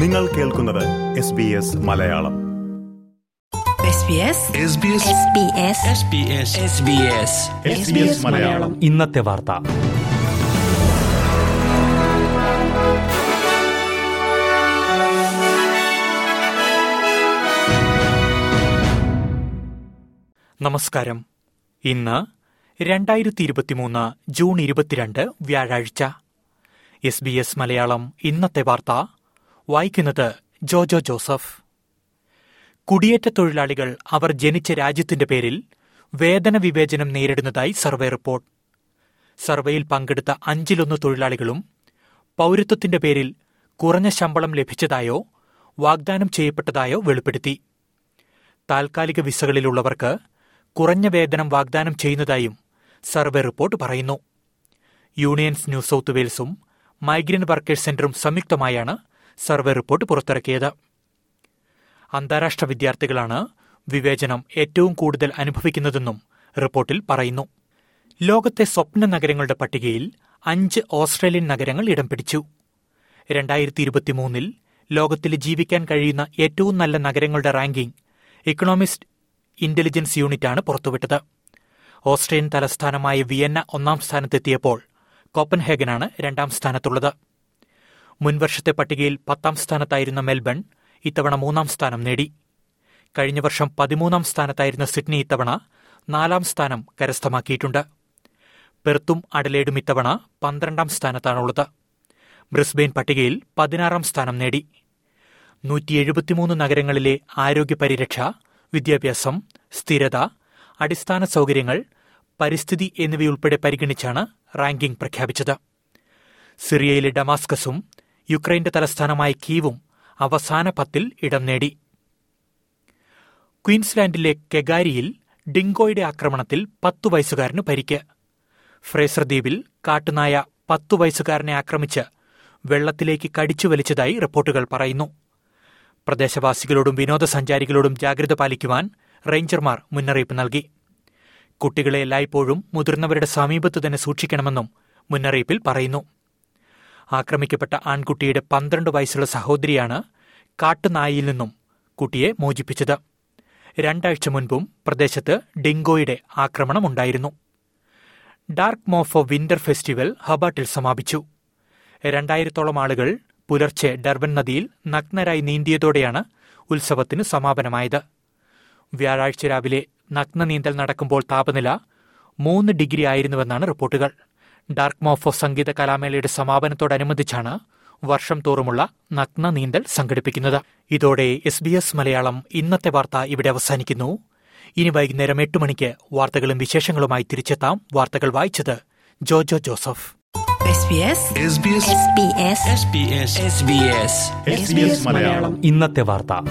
നിങ്ങൾ കേൾക്കുന്നത് S B S Malayalam. SBS Malayalam. ഇന്നത്തെ വാർത്ത. നമസ്കാരം. ഇന്ന് രണ്ടായിരത്തി ഇരുപത്തിമൂന്ന് ജൂൺ ഇരുപത്തിരണ്ട് വ്യാഴാഴ്ച. എസ് ബി എസ് മലയാളം ഇന്നത്തെ വാർത്ത. വായിക്കുന്നത് ജോജോ ജോസഫ്. കുടിയേറ്റ തൊഴിലാളികൾ അവർ ജനിച്ച രാജ്യത്തിന്റെ പേരിൽ വേതന വിവേചനം നേരിടുന്നതായി സർവേ റിപ്പോർട്ട്. സർവേയിൽ പങ്കെടുത്ത അഞ്ചിലൊന്ന് തൊഴിലാളികളും പൗരത്വത്തിന്റെ പേരിൽ കുറഞ്ഞ ശമ്പളം ലഭിച്ചതായോ വാഗ്ദാനം ചെയ്യപ്പെട്ടതായോ വെളിപ്പെടുത്തി. താൽക്കാലിക വിസകളിലുള്ളവർക്ക് കുറഞ്ഞ വേതനം വാഗ്ദാനം ചെയ്യുന്നതായും സർവേ റിപ്പോർട്ട് പറയുന്നു. യൂണിയൻസ് ന്യൂ സൌത്ത് വെയിൽസും മൈഗ്രന്റ് വർക്കേഴ്സ് സെന്ററും സംയുക്തമായാണ് സർവേ റിപ്പോർട്ട് പുറത്തിറക്കിയത്. അന്താരാഷ്ട്ര വിദ്യാർത്ഥികളാണ് വിവേചനം ഏറ്റവും കൂടുതൽ അനുഭവിക്കുന്നതെന്നും റിപ്പോർട്ടിൽ പറയുന്നു. ലോകത്തെ സ്വപ്ന നഗരങ്ങളുടെ പട്ടികയിൽ അഞ്ച് ഓസ്ട്രേലിയൻ നഗരങ്ങൾ ഇടം പിടിച്ചു. രണ്ടായിരത്തി ഇരുപത്തിമൂന്നിൽ ലോകത്തിൽ ജീവിക്കാൻ കഴിയുന്ന ഏറ്റവും നല്ല നഗരങ്ങളുടെ റാങ്കിംഗ് ഇക്കണോമിസ്റ്റ് ഇന്റലിജൻസ് യൂണിറ്റാണ് പുറത്തുവിട്ടത്. ഓസ്ട്രിയൻ തലസ്ഥാനമായ വിയന്ന ഒന്നാം സ്ഥാനത്തെത്തിയപ്പോൾ കോപ്പൻഹേഗനാണ് രണ്ടാം സ്ഥാനത്തുള്ളത്. മുൻവർഷത്തെ പട്ടികയിൽ പത്താം സ്ഥാനത്തായിരുന്ന മെൽബൺ ഇത്തവണ മൂന്നാം സ്ഥാനം നേടി. കഴിഞ്ഞ വർഷം പതിമൂന്നാം സ്ഥാനത്തായിരുന്ന സിഡ്നി ഇത്തവണ നാലാം സ്ഥാനം കരസ്ഥമാക്കിയിട്ടുണ്ട്. പെർത്തും അഡലേഡും ഇത്തവണ പന്ത്രണ്ടാം സ്ഥാനത്താണുള്ളത്. ബ്രിസ്ബെയിൻ പട്ടികയിൽ പതിനാറാം സ്ഥാനം നേടി. നൂറ്റി എഴുപത്തിമൂന്ന് നഗരങ്ങളിലെ ആരോഗ്യ പരിരക്ഷ വിദ്യാഭ്യാസം സ്ഥിരത അടിസ്ഥാന സൗകര്യങ്ങൾ പരിസ്ഥിതി എന്നിവയുൾപ്പെടെ പരിഗണിച്ചാണ് റാങ്കിംഗ് പ്രഖ്യാപിച്ചത്. സിറിയയിലെ ഡമാസ്കസും യുക്രൈന്റെ തലസ്ഥാനമായ കീവും അവസാന പത്തിൽ ഇടം നേടി. ക്വീൻസ്ലാൻഡിലെ കെഗാരിയിൽ ഡിങ്കോയുടെ ആക്രമണത്തിൽ പത്തു വയസ്സുകാരന് പരിക്ക്. ഫ്രേസർ ദ്വീപിൽ കാട്ടുനായ പത്തു വയസ്സുകാരനെ ആക്രമിച്ച് വെള്ളത്തിലേക്ക് കടിച്ചു വലിച്ചതായി റിപ്പോർട്ടുകൾ പറയുന്നു. പ്രദേശവാസികളോടും വിനോദസഞ്ചാരികളോടും ജാഗ്രത പാലിക്കുവാൻ റേഞ്ചർമാർ മുന്നറിയിപ്പ് നൽകി. കുട്ടികളെ എല്ലായ്പ്പോഴും മുതിർന്നവരുടെ സമീപത്ത് തന്നെ സൂക്ഷിക്കണമെന്നും മുന്നറിയിപ്പിൽ പറയുന്നു. ആക്രമിക്കപ്പെട്ട ആൺകുട്ടിയുടെ പന്ത്രണ്ട് വയസ്സുള്ള സഹോദരിയാണ് കാട്ടുനായിയിൽ നിന്നും കുട്ടിയെ മോചിപ്പിച്ചത്. രണ്ടാഴ്ച മുൻപും പ്രദേശത്ത് ഡെങ്കോയുടെ ആക്രമണമുണ്ടായിരുന്നു. ഡാർക്ക് മോഫോ വിന്റർ ഫെസ്റ്റിവൽ ഹബാട്ടിൽ സമാപിച്ചു. രണ്ടായിരത്തോളം ആളുകൾ പുലർച്ചെ ഡർബൻ നദിയിൽ നഗ്നരായി നീന്തിയതോടെയാണ് ഉത്സവത്തിന് സമാപനമായത്. വ്യാഴാഴ്ച രാവിലെ നഗ്ന നീന്തൽ നടക്കുമ്പോൾ താപനില മൂന്ന് ഡിഗ്രി ആയിരുന്നുവെന്നാണ് റിപ്പോർട്ടുകൾ. ഡാർക്ക് മോഫോ സംഗീത കലാമേളയുടെ സമാപനത്തോടനുബന്ധിച്ചാണ് വർഷം തോറുമുള്ള നഗ്ന നീന്തൽ സംഘടിപ്പിക്കുന്നത്. ഇതോടെ എസ് ബി എസ് മലയാളം ഇന്നത്തെ വാർത്ത ഇവിടെ അവസാനിക്കുന്നു. ഇനി വൈകുന്നേരം എട്ട് മണിക്ക് വാർത്തകളും വിശേഷങ്ങളുമായി തിരിച്ചെത്താം. വാർത്തകൾ വായിച്ചത് ജോജോ ജോസഫ്. ഇന്നത്തെ വാർത്ത.